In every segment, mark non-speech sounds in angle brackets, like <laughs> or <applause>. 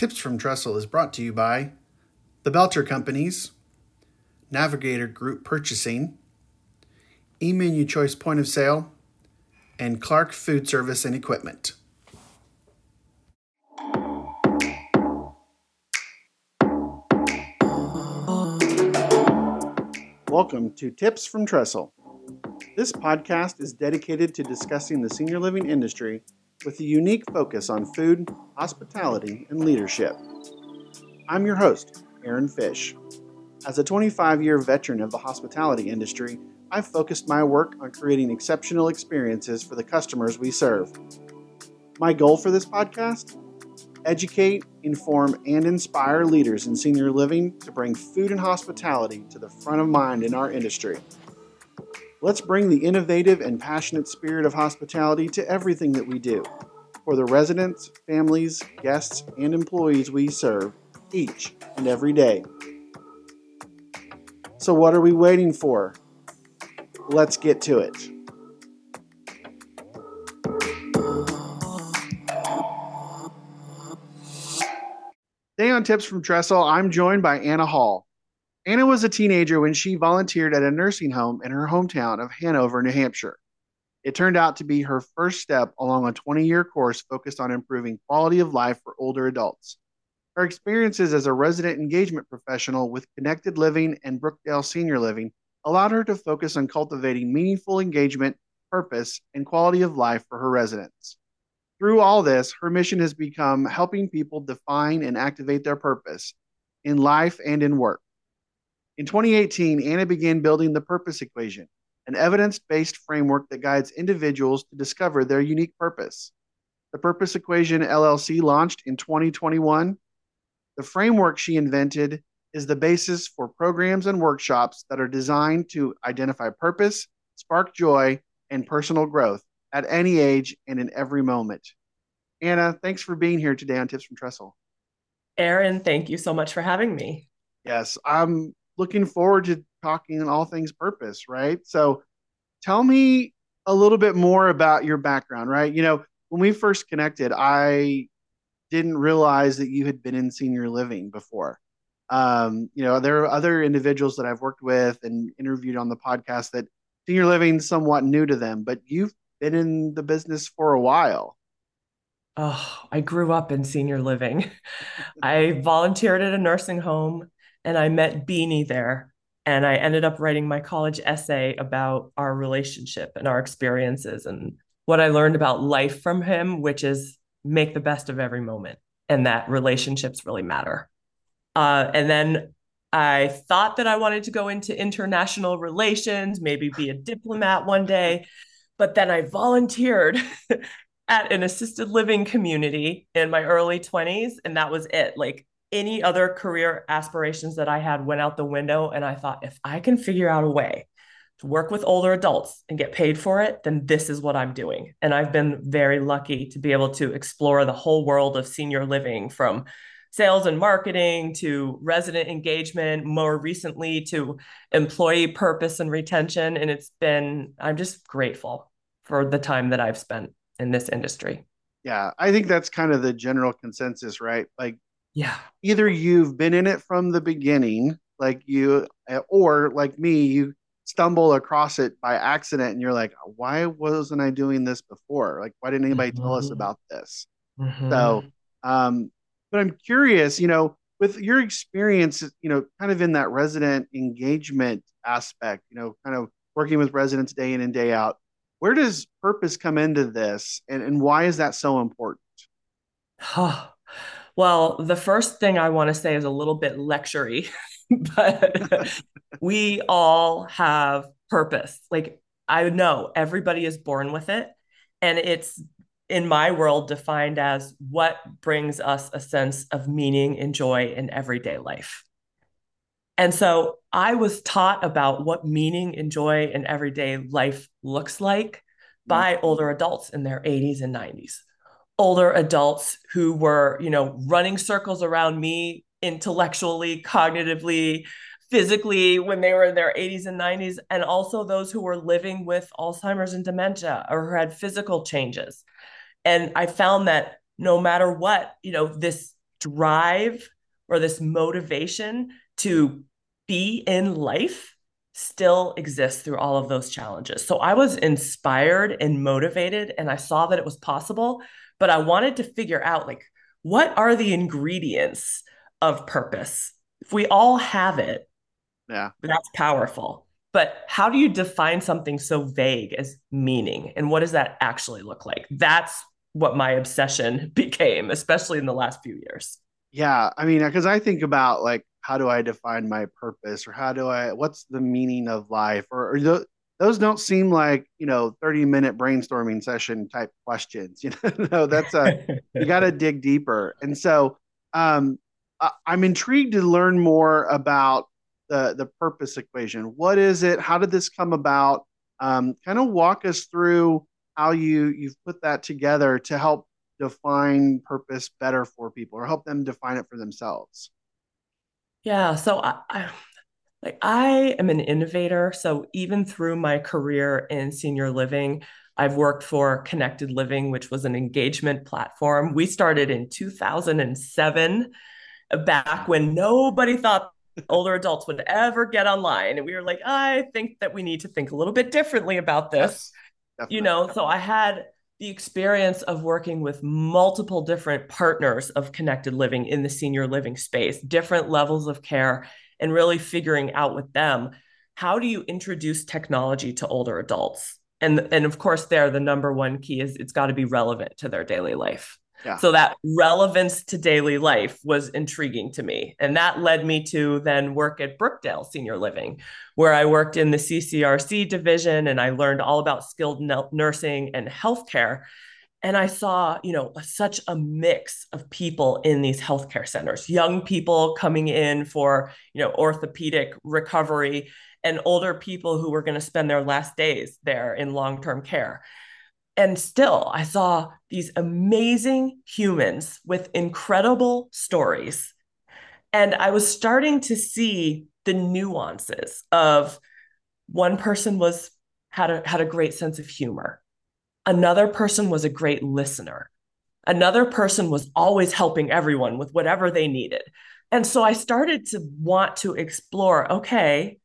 Tips from Trestle is brought to you by the Boelter Companies, Navigator Group Purchasing, eMenu Choice Point of Sale, and Clark Food Service and Equipment. Welcome to Tips from Trestle. This podcast is dedicated to discussing the senior living industry with a unique focus on food, hospitality, and leadership. I'm your host, Aaron Fish. As a 25 year veteran of the hospitality industry, I've focused my work on creating exceptional experiences for the customers we serve. My goal for this podcast? Educate, inform, and inspire leaders in senior living to bring food and hospitality to the front of mind in our industry. Let's bring the innovative and passionate spirit of hospitality to everything that we do for the residents, families, guests, and employees we serve each and every day. So, what are we waiting for? Let's get to it. Today on Tips from Trestle, I'm joined by Anna Hall. Anna was a teenager when she volunteered at a nursing home in her hometown of Hanover, New Hampshire. It turned out to be her first step along a 20 year course focused on improving quality of life for older adults. Her experiences as a resident engagement professional with Connected Living and Brookdale Senior Living allowed her to focus on cultivating meaningful engagement, purpose, and quality of life for her residents. Through all this, her mission has become helping people define and activate their purpose in life and in work. In 2018, Anna began building the purpose equation, an evidence based framework that guides individuals to discover their unique purpose. The Purpose Equation LLC launched in 2021. The framework she invented is the basis for programs and workshops that are designed to identify purpose, spark joy, and personal growth at any age and in every moment. Anna, thanks for being here today on Tips from Trestle. Aaron, thank you so much for having me. Yes, I'm looking forward to talking on all things purpose, right? So tell me a little bit more about your background, right? You know, when we first connected, I didn't realize that you had been in senior living before. Um, you know, there are other individuals that I've worked with and interviewed on the podcast that senior living is somewhat new to them, but you've been in the business for a while. Oh, I grew up in senior living. <laughs> I volunteered at a nursing home and I met Beanie there. And I ended up writing my college essay about our relationship and our experiences and what I learned about life from him, which is make the best of every moment and that relationships really matter. Uh, and then I thought that I wanted to go into international relations, maybe be a diplomat one day. But then I volunteered <laughs> at an assisted living community in my early 20s, and that was it. Like any other career aspirations that I had went out the window. And I thought, if I can figure out a way to work with older adults and get paid for it, then this is what I'm doing. And I've been very lucky to be able to explore the whole world of senior living from sales and marketing to resident engagement, more recently to employee purpose and retention. And it's been, I'm just grateful for the time that I've spent in this industry. Yeah, I think that's kind of the general consensus, right? Like yeah. Either you've been in it from the beginning, like you, or like me, you stumble across it by accident and you're like, why wasn't I doing this before? Like, why didn't anybody mm-hmm. tell us mm-hmm. about this? Mm-hmm. So, um, but I'm curious, you know, with your experience, you know, kind of in that resident engagement aspect, you know, kind of working with residents day in and day out, where does purpose come into this and, and why is that so important? Well, the first thing I want to say is a little bit lectury, <laughs> but <laughs> we all have purpose. Like I know everybody is born with it. And it's in my world defined as what brings us a sense of meaning and joy in everyday life. And so I was taught about what meaning and joy in everyday life looks like by mm-hmm. older adults in their 80s and 90s older adults who were, you know, running circles around me intellectually, cognitively, physically when they were in their 80s and 90s, and also those who were living with Alzheimer's and dementia or who had physical changes. And I found that no matter what, you know, this drive or this motivation to be in life still exists through all of those challenges. So I was inspired and motivated and I saw that it was possible, but I wanted to figure out like what are the ingredients of purpose? If we all have it, yeah. That's powerful. But how do you define something so vague as meaning and what does that actually look like? That's what my obsession <laughs> became, especially in the last few years. Yeah, I mean, because I think about like how do I define my purpose or how do I what's the meaning of life or, or the, those don't seem like you know 30 minute brainstorming session type questions <laughs> you know? No that's a you got to <laughs> dig deeper. And so um, I, i'm intrigued to learn more about the the purpose equation. What is it? How did this come about? Um, kind of walk us through how you you've put that together to help define purpose better for people or help them define it for themselves. Yeah so I, I like I am an innovator. So even through my career in senior living, I've worked for Connected Living, which was an engagement platform. We started in 2007, uh, back when nobody thought older adults would ever get online. And we were like, I think that we need to think a little bit differently about this. Yes, you know, so I had the experience of working with multiple different partners of connected living in the senior living space, different levels of care and really figuring out with them how do you introduce technology to older adults? And and of course there the number one key is it's got to be relevant to their daily life. Yeah. so that relevance to daily life was intriguing to me. And that led me to then work at brookdale senior living where i worked in the ccrc division and i learned all about skilled nursing and healthcare and I saw, you know, such a mix of people in these healthcare centers, young people coming in for, you know, orthopedic recovery and older people who were going to spend their last days there in long-term care. And still, I saw these amazing humans with incredible stories. And I was starting to see the nuances of one person was had a had a great sense of humor Another person was a great listener. Another person was always helping everyone with whatever they needed. And so I started to want to explore okay,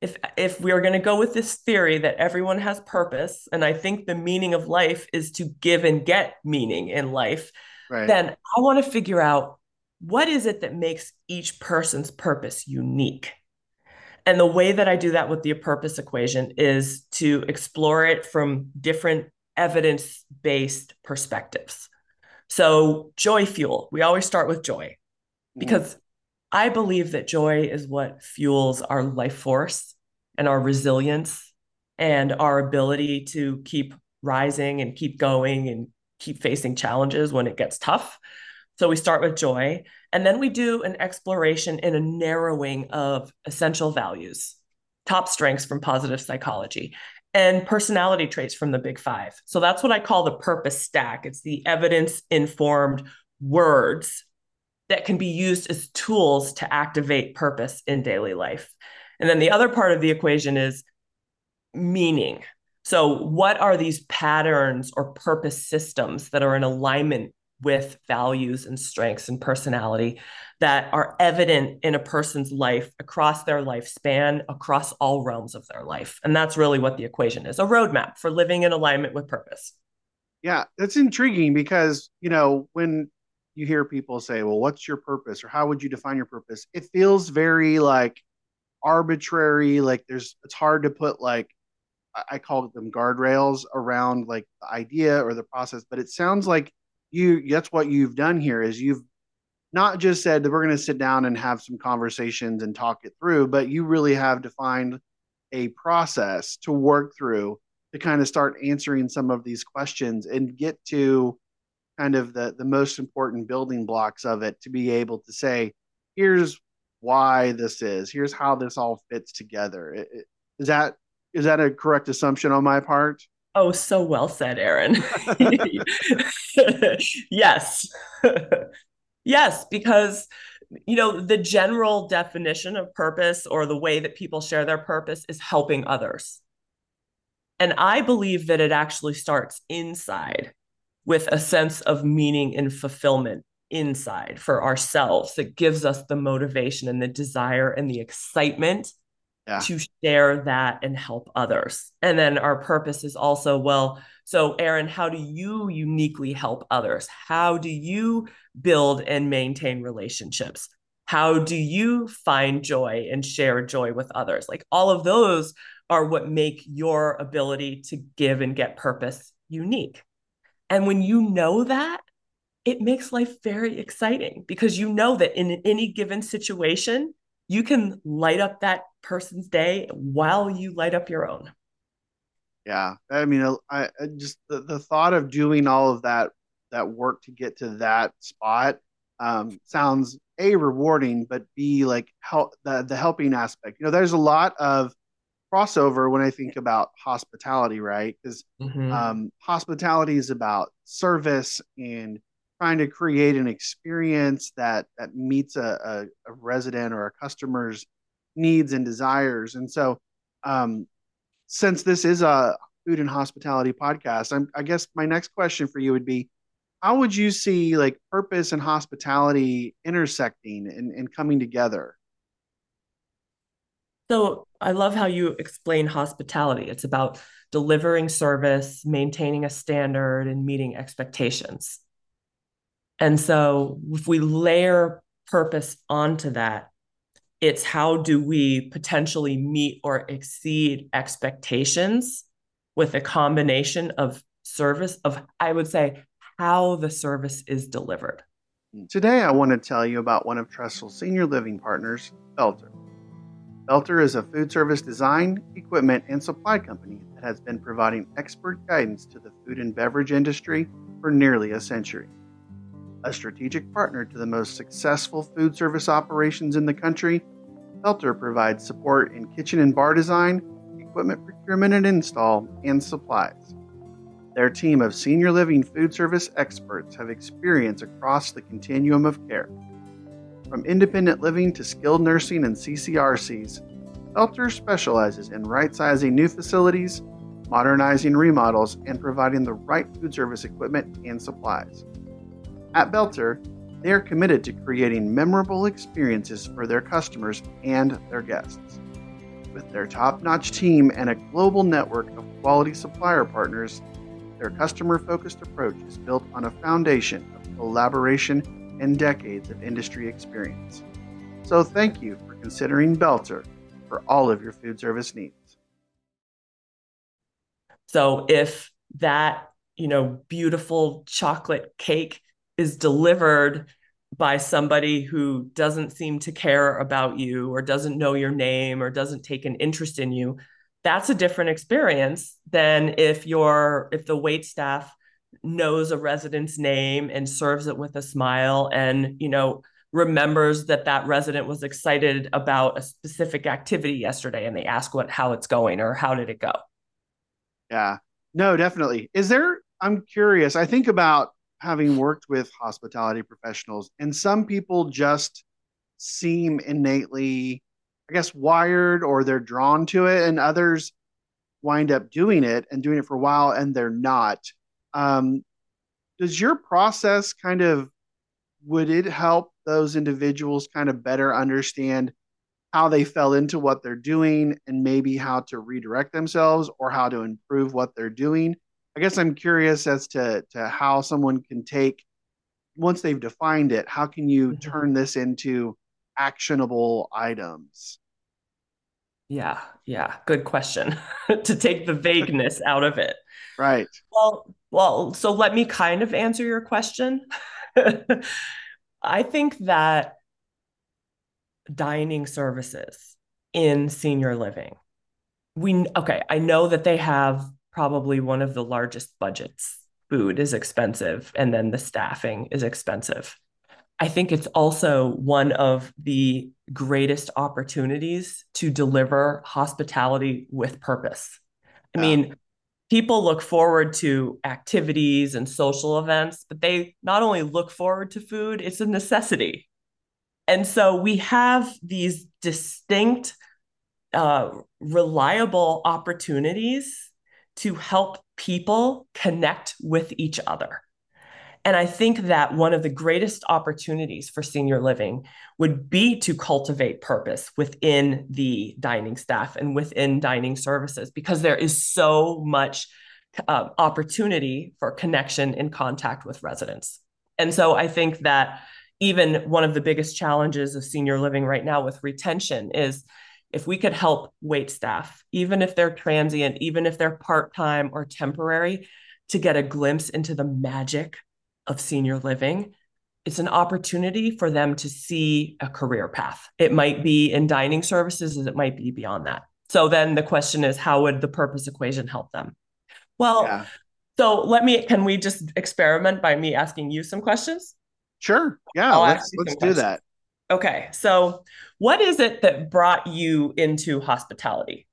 if if we are going to go with this theory that everyone has purpose and I think the meaning of life is to give and get meaning in life, right. then I want to figure out what is it that makes each person's purpose unique. And the way that I do that with the purpose equation is to explore it from different evidence based perspectives. So, joy fuel, we always start with joy because mm. I believe that joy is what fuels our life force and our resilience and our ability to keep rising and keep going and keep facing challenges when it gets tough. So we start with joy, and then we do an exploration in a narrowing of essential values, top strengths from positive psychology and personality traits from the big five. So that's what I call the purpose stack. It's the evidence informed words that can be used as tools to activate purpose in daily life. And then the other part of the equation is meaning. So, what are these patterns or purpose systems that are in alignment with values and strengths and personality that are evident in a person's life across their lifespan, across all realms of their life. And that's really what the equation is a roadmap for living in alignment with purpose. Yeah, that's intriguing because, you know, when you hear people say, well, what's your purpose or how would you define your purpose? It feels very like arbitrary. Like there's, it's hard to put like, I call them guardrails around like the idea or the process, but it sounds like you that's what you've done here is you've not just said that we're going to sit down and have some conversations and talk it through, but you really have defined a process to work through to kind of start answering some of these questions and get to kind of the the most important building blocks of it to be able to say here's why this is. Here's how this all fits together. Is that is that a correct assumption on my part Oh, so well said, Aaron. <laughs> yes. yes, because you know, the general definition of purpose or the way that people share their purpose is helping others. And I believe that it actually starts inside with a sense of meaning and fulfillment inside for ourselves that gives us the motivation and the desire and the excitement yeah. to share that and help others. And then our purpose is also, well, so Aaron, how do you uniquely help others? How do you build and maintain relationships? How do you find joy and share joy with others? Like all of those are what make your ability to give and get purpose unique. And when you know that, it makes life very exciting because you know that in any given situation, you can light up that person's day while you light up your own. Yeah. I mean, I, I just the, the thought of doing all of that that work to get to that spot um, sounds a rewarding, but b like help the, the helping aspect. You know, there's a lot of crossover when I think about hospitality, right? Because mm-hmm. um, hospitality is about service and trying to create an experience that that meets a, a, a resident or a customer's needs and desires. And so, um, since this is a food and hospitality podcast, I'm, I guess my next question for you would be, how would you see like purpose and hospitality intersecting and, and coming together? So I love how you explain hospitality. It's about delivering service, maintaining a standard, and meeting expectations. And so if we layer purpose onto that, it's how do we potentially meet or exceed expectations with a combination of service of I would say how the service is delivered. Today I want to tell you about one of Trestle's senior living partners, Boelter. Boelter is a food service design, equipment, and supply company that has been providing expert guidance to the food and beverage industry for nearly a century. A strategic partner to the most successful food service operations in the country, Boelter provides support in kitchen and bar design, equipment procurement and install, and supplies. Their team of senior living food service experts have experience across the continuum of care from independent living to skilled nursing and CCRCs, Boelter specializes in right sizing new facilities, modernizing remodels, and providing the right food service equipment and supplies. At Boelter, they are committed to creating memorable experiences for their customers and their guests. With their top notch team and a global network of quality supplier partners, their customer focused approach is built on a foundation of collaboration and decades of industry experience. So thank you for considering Boelter for all of your food service needs. So if that, you know, beautiful chocolate cake is delivered by somebody who doesn't seem to care about you or doesn't know your name or doesn't take an interest in you, that's a different experience than if you're if the wait staff knows a resident's name and serves it with a smile and you know remembers that that resident was excited about a specific activity yesterday and they ask what how it's going or how did it go? Yeah. No definitely. Is there i'm curious i think about having worked with hospitality professionals and some people just seem innately i guess wired or they're drawn to it and others wind up doing it and doing it for a while and they're not um, does your process kind of would it help those individuals kind of better understand how they fell into what they're doing and maybe how to redirect themselves or how to improve what they're doing? I guess I'm curious as to to how someone can take once they've defined it, how can you mm-hmm. turn this into actionable items? Yeah, yeah, good question. <laughs> to take the vagueness out of it. Right. Well, well, so let me kind of answer your question. <laughs> I think that dining services in senior living, we okay, I know that they have probably one of the largest budgets. Food is expensive and then the staffing is expensive. I think it's also one of the greatest opportunities to deliver hospitality with purpose. I mean, people look forward to activities and social events, but they not only look forward to food, it's a necessity. And so we have these distinct, uh, reliable opportunities to help people connect with each other. And I think that one of the greatest opportunities for senior living would be to cultivate purpose within the dining staff and within dining services because there is so much uh, opportunity for connection and contact with residents. And so I think that even one of the biggest challenges of senior living right now with retention is if we could help wait staff, even if they're transient, even if they're part time or temporary, to get a glimpse into the magic of senior living, it's an opportunity for them to see a career path. It might be in dining services, as it might be beyond that. So then the question is, how would the purpose equation help them? Well, yeah. so let me, can we just experiment by me asking you some questions? Sure. Yeah. I'll let's let's do that. Okay. So, what is it that brought you into hospitality?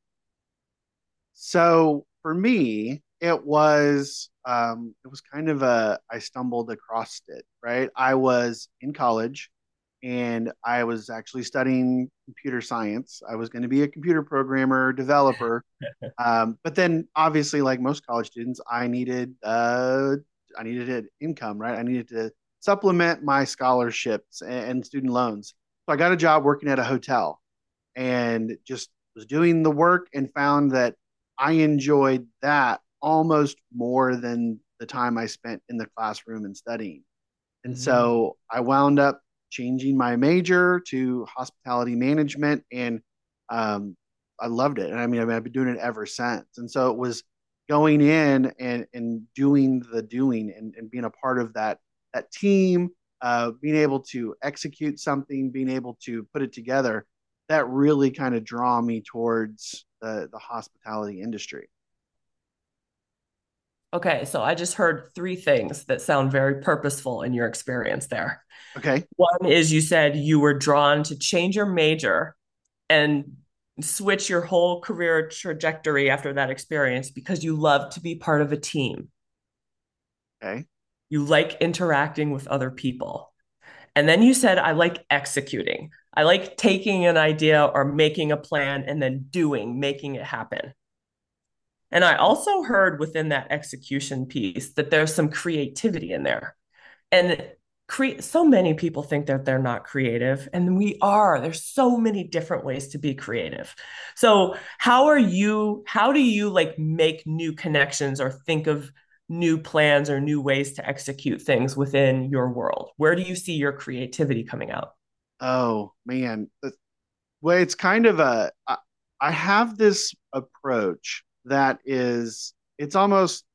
So, for me, it was um, it was kind of a I stumbled across it. Right. I was in college, and I was actually studying computer science. I was going to be a computer programmer, developer. <laughs> um, but then, obviously, like most college students, I needed uh, I needed an income. Right. I needed to supplement my scholarships and student loans. So I got a job working at a hotel and just was doing the work and found that I enjoyed that almost more than the time I spent in the classroom and studying. And mm-hmm. so I wound up changing my major to hospitality management and um, I loved it. And I mean, I mean, I've been doing it ever since. And so it was going in and, and doing the doing and, and being a part of that that team, uh, being able to execute something, being able to put it together, that really kind of draw me towards the, the hospitality industry. Okay, so I just heard three things that sound very purposeful in your experience there. Okay. One is you said you were drawn to change your major and switch your whole career trajectory after that experience because you love to be part of a team. Okay. You like interacting with other people. And then you said, I like executing. I like taking an idea or making a plan and then doing, making it happen. And I also heard within that execution piece that there's some creativity in there. And cre- so many people think that they're not creative, and we are. There's so many different ways to be creative. So, how are you? How do you like make new connections or think of new plans or new ways to execute things within your world? Where do you see your creativity coming out? Oh man, well, it's kind of a. I have this approach that is, it's almost,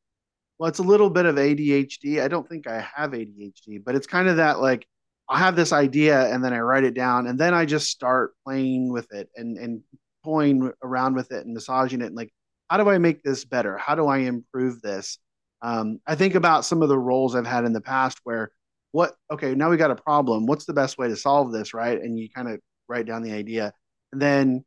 well, it's a little bit of ADHD. I don't think I have ADHD, but it's kind of that like I have this idea and then I write it down and then I just start playing with it and and toying around with it and massaging it and like how do I make this better? How do I improve this? Um, I think about some of the roles I've had in the past where what okay now we got a problem. What's the best way to solve this right? And you kind of write down the idea. And then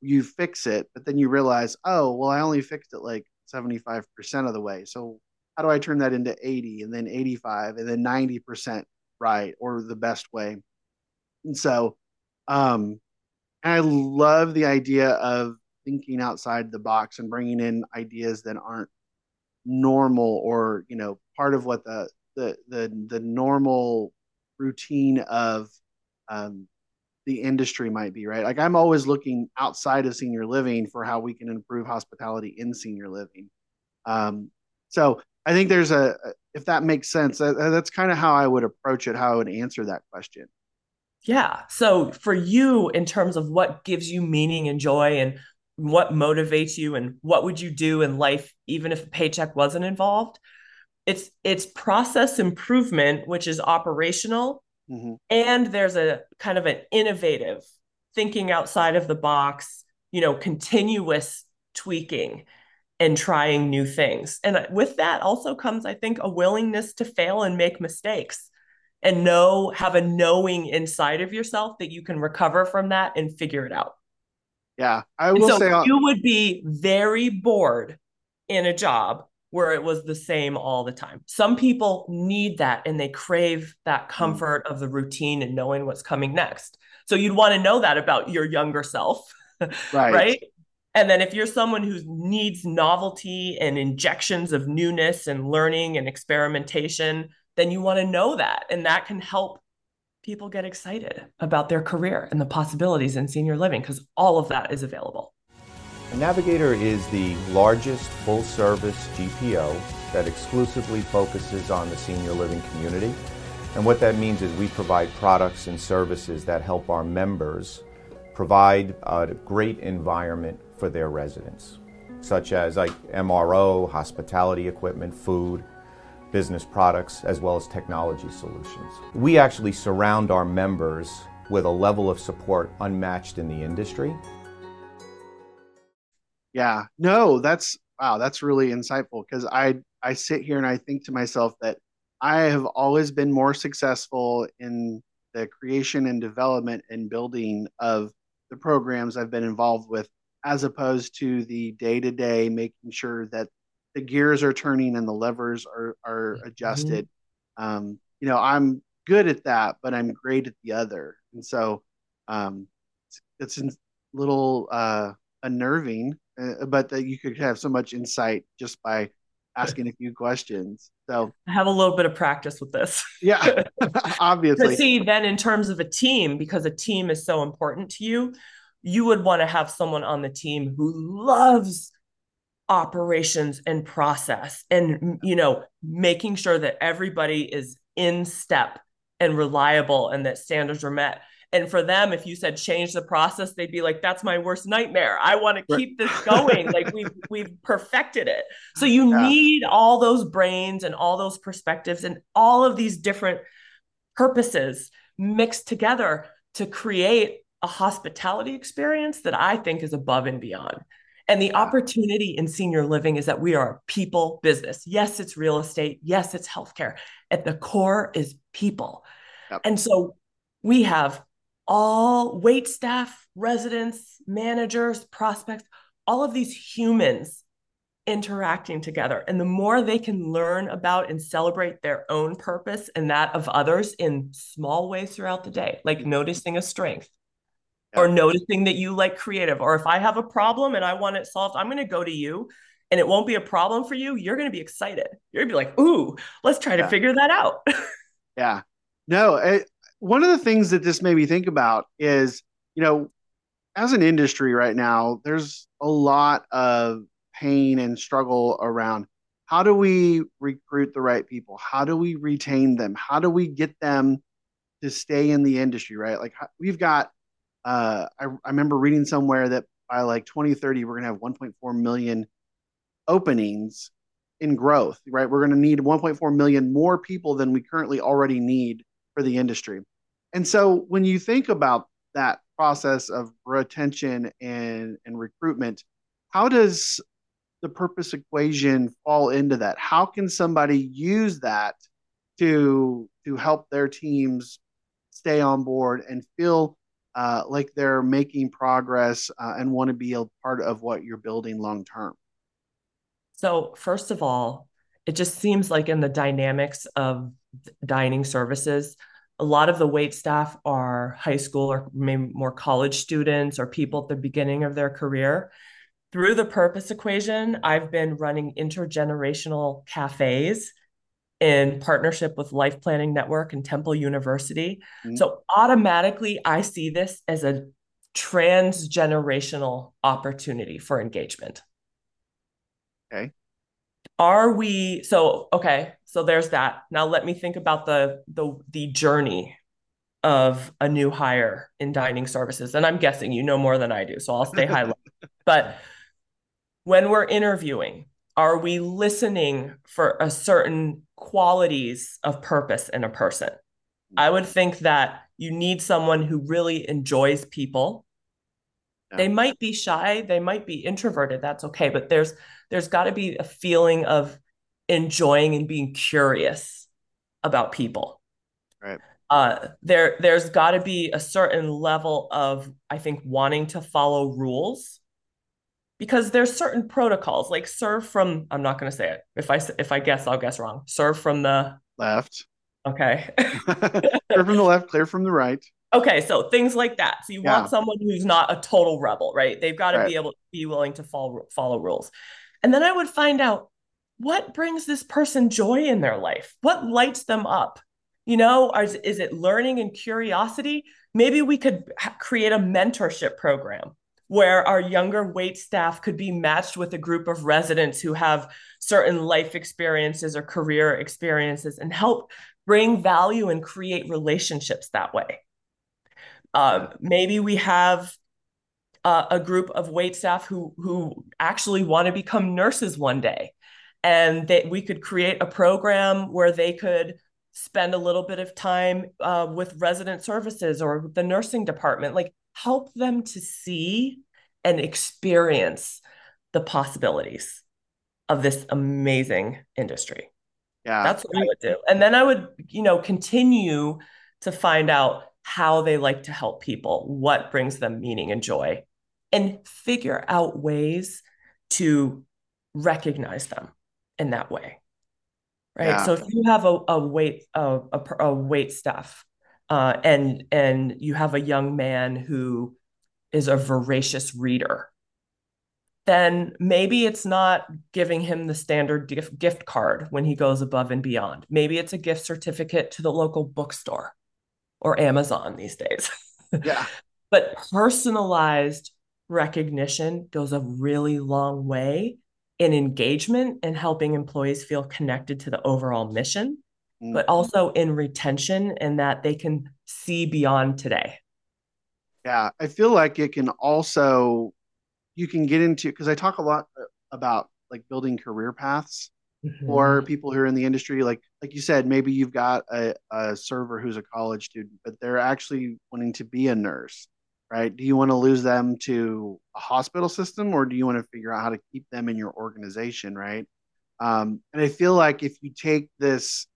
you fix it but then you realize oh well i only fixed it like 75% of the way. So how do i turn that into 80 and then 85 and then 90% right or the best way? And so um i love the idea of thinking outside the box and bringing in ideas that aren't normal or you know part of what the the the, the normal routine of um, the industry might be right? Like i'm always looking outside of senior living for how we can improve hospitality in senior living. Um, so i think there's a if that makes sense that, that's kind of how i would approach it how i would answer that question. Yeah. So for you in terms of what gives you meaning and joy and what motivates you and what would you do in life even if a paycheck wasn't involved. It's it's process improvement which is operational. Mm-hmm. and there's a kind of an innovative thinking outside of the box you know continuous tweaking and trying new things. And with that also comes i think a willingness to fail and make mistakes and know have a knowing inside of yourself that you can recover from that and figure it out yeah, I will so say I'll... you would be very bored in a job where it was the same all the time. Some people need that and they crave that mm. comfort of the routine and knowing what's coming next. So you'd want to know that about your younger self. <laughs> Right. right? And then if you're someone who needs novelty and injections of newness and learning and experimentation, then you want to know that. And that can help people get excited about their career and the possibilities in senior living because all of that is available. Navigator is the largest full service GPO that exclusively focuses on the senior living community. And what that means is we provide products and services that help our members provide a great environment for their residents, such as like MRO, hospitality equipment, food, business products, as well as technology solutions. We actually surround our members with a level of support unmatched in the industry. Yeah, no, that's wow, that's really insightful because I I sit here and I think to myself that I have always been more successful in the creation and development and building of the programs I've been involved with, as opposed to the day to day making sure that the gears are turning and the levers are are mm-hmm. adjusted. Mm-hmm. Um, you know, I'm good at that, but I'm great at the other, and so um, it's, it's a little uh, unnerving, uh, but that you could have so much insight just by asking a few questions. So I have a little bit of practice with this. Yeah, <laughs> <laughs> obviously. see, then in terms of a team, because a team is so important to you, you would want to have someone on the team who loves operations and process and you know making sure that everybody is in step and reliable and that standards are met and for them, if you said change the process, they'd be like, "That's my worst nightmare. I want to keep this going. like we've <laughs> we've perfected it." So you yeah. need all those brains and all those perspectives and all of these different purposes mixed together to create a hospitality experience that I think is above and beyond. And the opportunity in senior living is that we are a people business. Yes, it's real estate. Yes, it's healthcare. At the core is people. Yep. And so we have all wait staff, residents, managers, prospects, all of these humans interacting together. And the more they can learn about and celebrate their own purpose and that of others in small ways throughout the day, like noticing a strength yeah. or noticing that you like creative, or if I have a problem and I want it solved, I'm going to go to you and it won't be a problem for you. You're going to be excited. You're going to be like, ooh, let's try yeah. to figure that out. <laughs> yeah. No, it, one of the things that this made me think about is, you know, as an industry right now, there's a lot of pain and struggle around how do we recruit the right people? How do we retain them? How do we get them to stay in the industry, right? Like we've got, uh, I, I remember reading somewhere that by like 2030, we're going to have 1.4 million openings in growth, right? We're going to need 1.4 million more people than we currently already need for the industry. And so when you think about that process of retention and, and recruitment, how does the purpose equation fall into that? How can somebody use that to to help their teams stay on board and feel uh, like they're making progress uh, and want to be a part of what you're building long term? So, first of all, it just seems like in the dynamics of dining services, a lot of the wait staff are high school or maybe more college students or people at the beginning of their career. Through the purpose equation, I've been running intergenerational cafes in partnership with Life Planning Network and Temple University. Mm-hmm. So automatically, I see this as a transgenerational opportunity for engagement. Okay are we so okay so there's that now let me think about the the the journey of a new hire in dining services and i'm guessing you know more than i do so i'll stay high level <laughs> but when we're interviewing are we listening for a certain qualities of purpose in a person. I would think that you need someone who really enjoys people. They might be shy they might be introverted that's okay but there's there's got to be a feeling of enjoying and being curious about people. Right. Uh there there's got to be a certain level of i think wanting to follow rules because there's certain protocols like serve from i'm not going to say it if i if i guess i'll guess wrong serve from the left okay <laughs> <laughs> clear from the left clear from the right Okay, so things like that. So you yeah. want someone who's not a total rebel, right? They've got to right. be able to be willing to follow follow rules. And then I would find out what brings this person joy in their life? What lights them up? You know, is, is it learning and curiosity? Maybe we could create a mentorship program where our younger wait staff could be matched with a group of residents who have certain life experiences or career experiences and help bring value and create relationships that way. Um, maybe we have uh, a group of wait staff who who actually want to become nurses one day, and that we could create a program where they could spend a little bit of time uh, with resident services or the nursing department, like help them to see and experience the possibilities of this amazing industry. Yeah. That's what I would do. And then I would, you know, continue to find out how they like to help people, what brings them meaning and joy, and figure out ways to recognize them in that way. Right. Yeah. So if you have a, a wait a, a, a wait staff uh, and and you have a young man who is a voracious reader then maybe it's not giving him the standard gift, gift card when he goes above and beyond. Maybe it's a gift certificate to the local bookstore or Amazon these days. <laughs> Yeah. but personalized recognition goes a really long way in engagement and helping employees feel connected to the overall mission, mm-hmm. but also in retention and that they can see beyond today. Yeah, I feel like it can also you can get into because I talk a lot uh, about like building career paths mm-hmm. for people who are in the industry. Like like you said, maybe you've got a, a server who's a college student, but they're actually wanting to be a nurse, right? Do you want to lose them to a hospital system, or do you want to figure out how to keep them in your organization, right? Um, and I feel like if you take this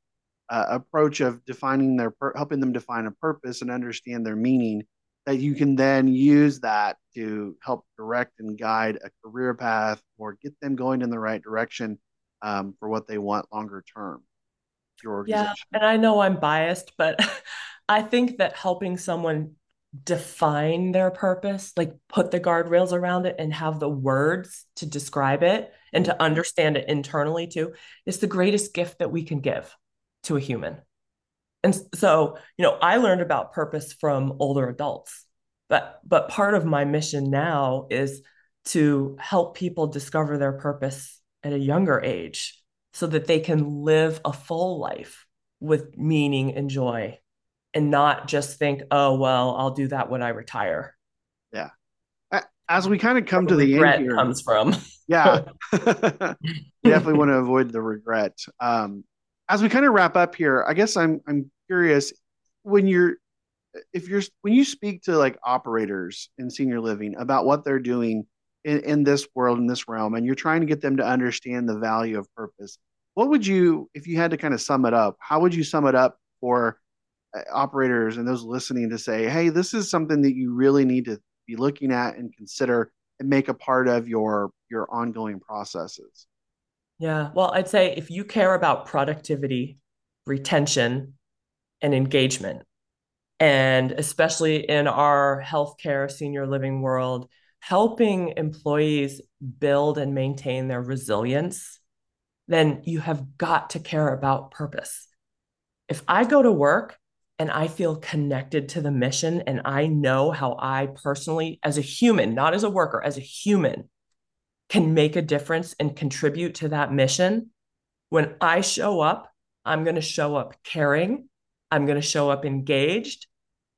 uh, approach of defining their helping them define a purpose and understand their meaning that you can then use that to help direct and guide a career path or get them going in the right direction um, for what they want longer term. Yeah, and I know I'm biased, but <laughs> I think that helping someone define their purpose, like put the guardrails around it and have the words to describe it and to understand it internally too, is the greatest gift that we can give to a human. And so, you know, I learned about purpose from older adults. But but part of my mission now is to help people discover their purpose at a younger age so that they can live a full life with meaning and joy and not just think, "Oh, well, I'll do that when I retire." Yeah. As we kind of come to the end here, comes from. yeah. <laughs> <laughs> definitely want to avoid the regret. Um, as we kind of wrap up here, I guess I'm I'm curious when you're if you're when you speak to like operators in senior living about what they're doing in, in this world in this realm and you're trying to get them to understand the value of purpose what would you if you had to kind of sum it up how would you sum it up for uh, operators and those listening to say hey this is something that you really need to be looking at and consider and make a part of your your ongoing processes yeah. Well, I'd say if you care about productivity, retention, and engagement, and especially in our healthcare senior living world, helping employees build and maintain their resilience, then you have got to care about purpose. If I go to work and I feel connected to the mission and I know how I personally, as a human, not as a worker, as a human, can make a difference and contribute to that mission, when I show up, I'm going to show up caring, I'm going to show up engaged,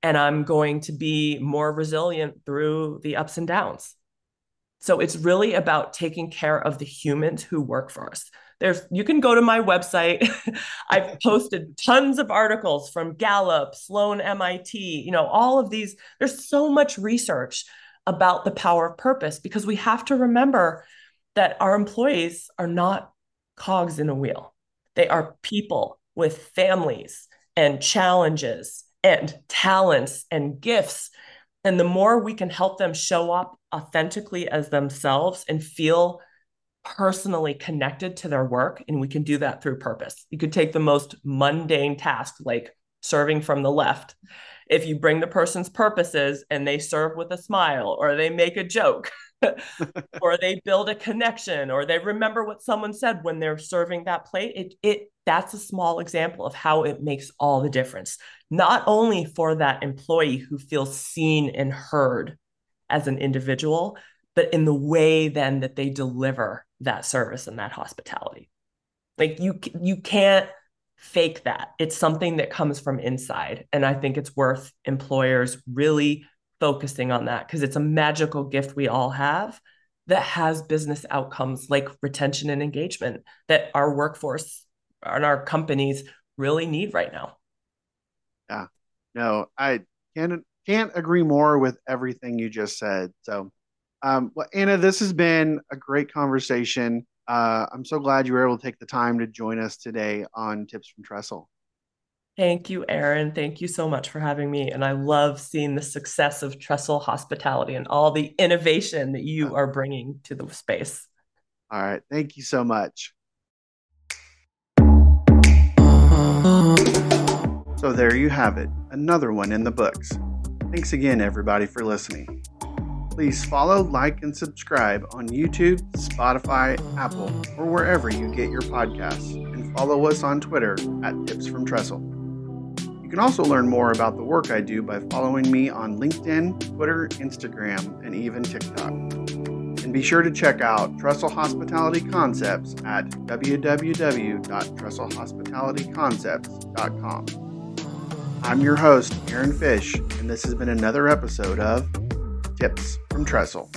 and I'm going to be more resilient through the ups and downs. So it's really about taking care of the humans who work for us. There's you can go to my website. <laughs> I've posted tons of articles from Gallup, Sloan MIT, you know, all of these. There's so much research about the power of purpose because we have to remember that our employees are not cogs in a wheel. They are people with families and challenges and talents and gifts. And the more we can help them show up authentically as themselves and feel personally connected to their work, and we can do that through purpose. You could take the most mundane task like serving from the left if you bring the person's purposes and they serve with a smile or they make a joke, <laughs> <laughs> or they build a connection or they remember what someone said when they're serving that plate it it that's a small example of how it makes all the difference. Not only for that employee who feels seen and heard as an individual but in the way then that they deliver that service and that hospitality. Like you you can't fake that it's something that comes from inside and i think it's worth employers really focusing on that because it's a magical gift we all have that has business outcomes like retention and engagement that our workforce and our companies really need right now. Yeah. No, I can't can't agree more with everything you just said. So um, well, Anna, this has been a great conversation. Uh, I'm so glad you were able to take the time to join us today on Tips from Trestle. Thank you, Aaron. Thank you so much for having me. And I love seeing the success of Trestle Hospitality and all the innovation that you are bringing to the space. All right. Thank you so much. So there you have it, another one in the books. Thanks again, everybody, for listening. Please follow, like, and subscribe on YouTube, Spotify, Apple, or wherever you get your podcasts, and follow us on Twitter at Tips from Trestle. You can also learn more about the work I do by following me on LinkedIn, Twitter, Instagram, and even TikTok. And be sure to check out Trestle Hospitality Concepts at www.trestlehospitalityconcepts.com. I'm your host, Aaron Fish, and this has been another episode of tips from Trestle.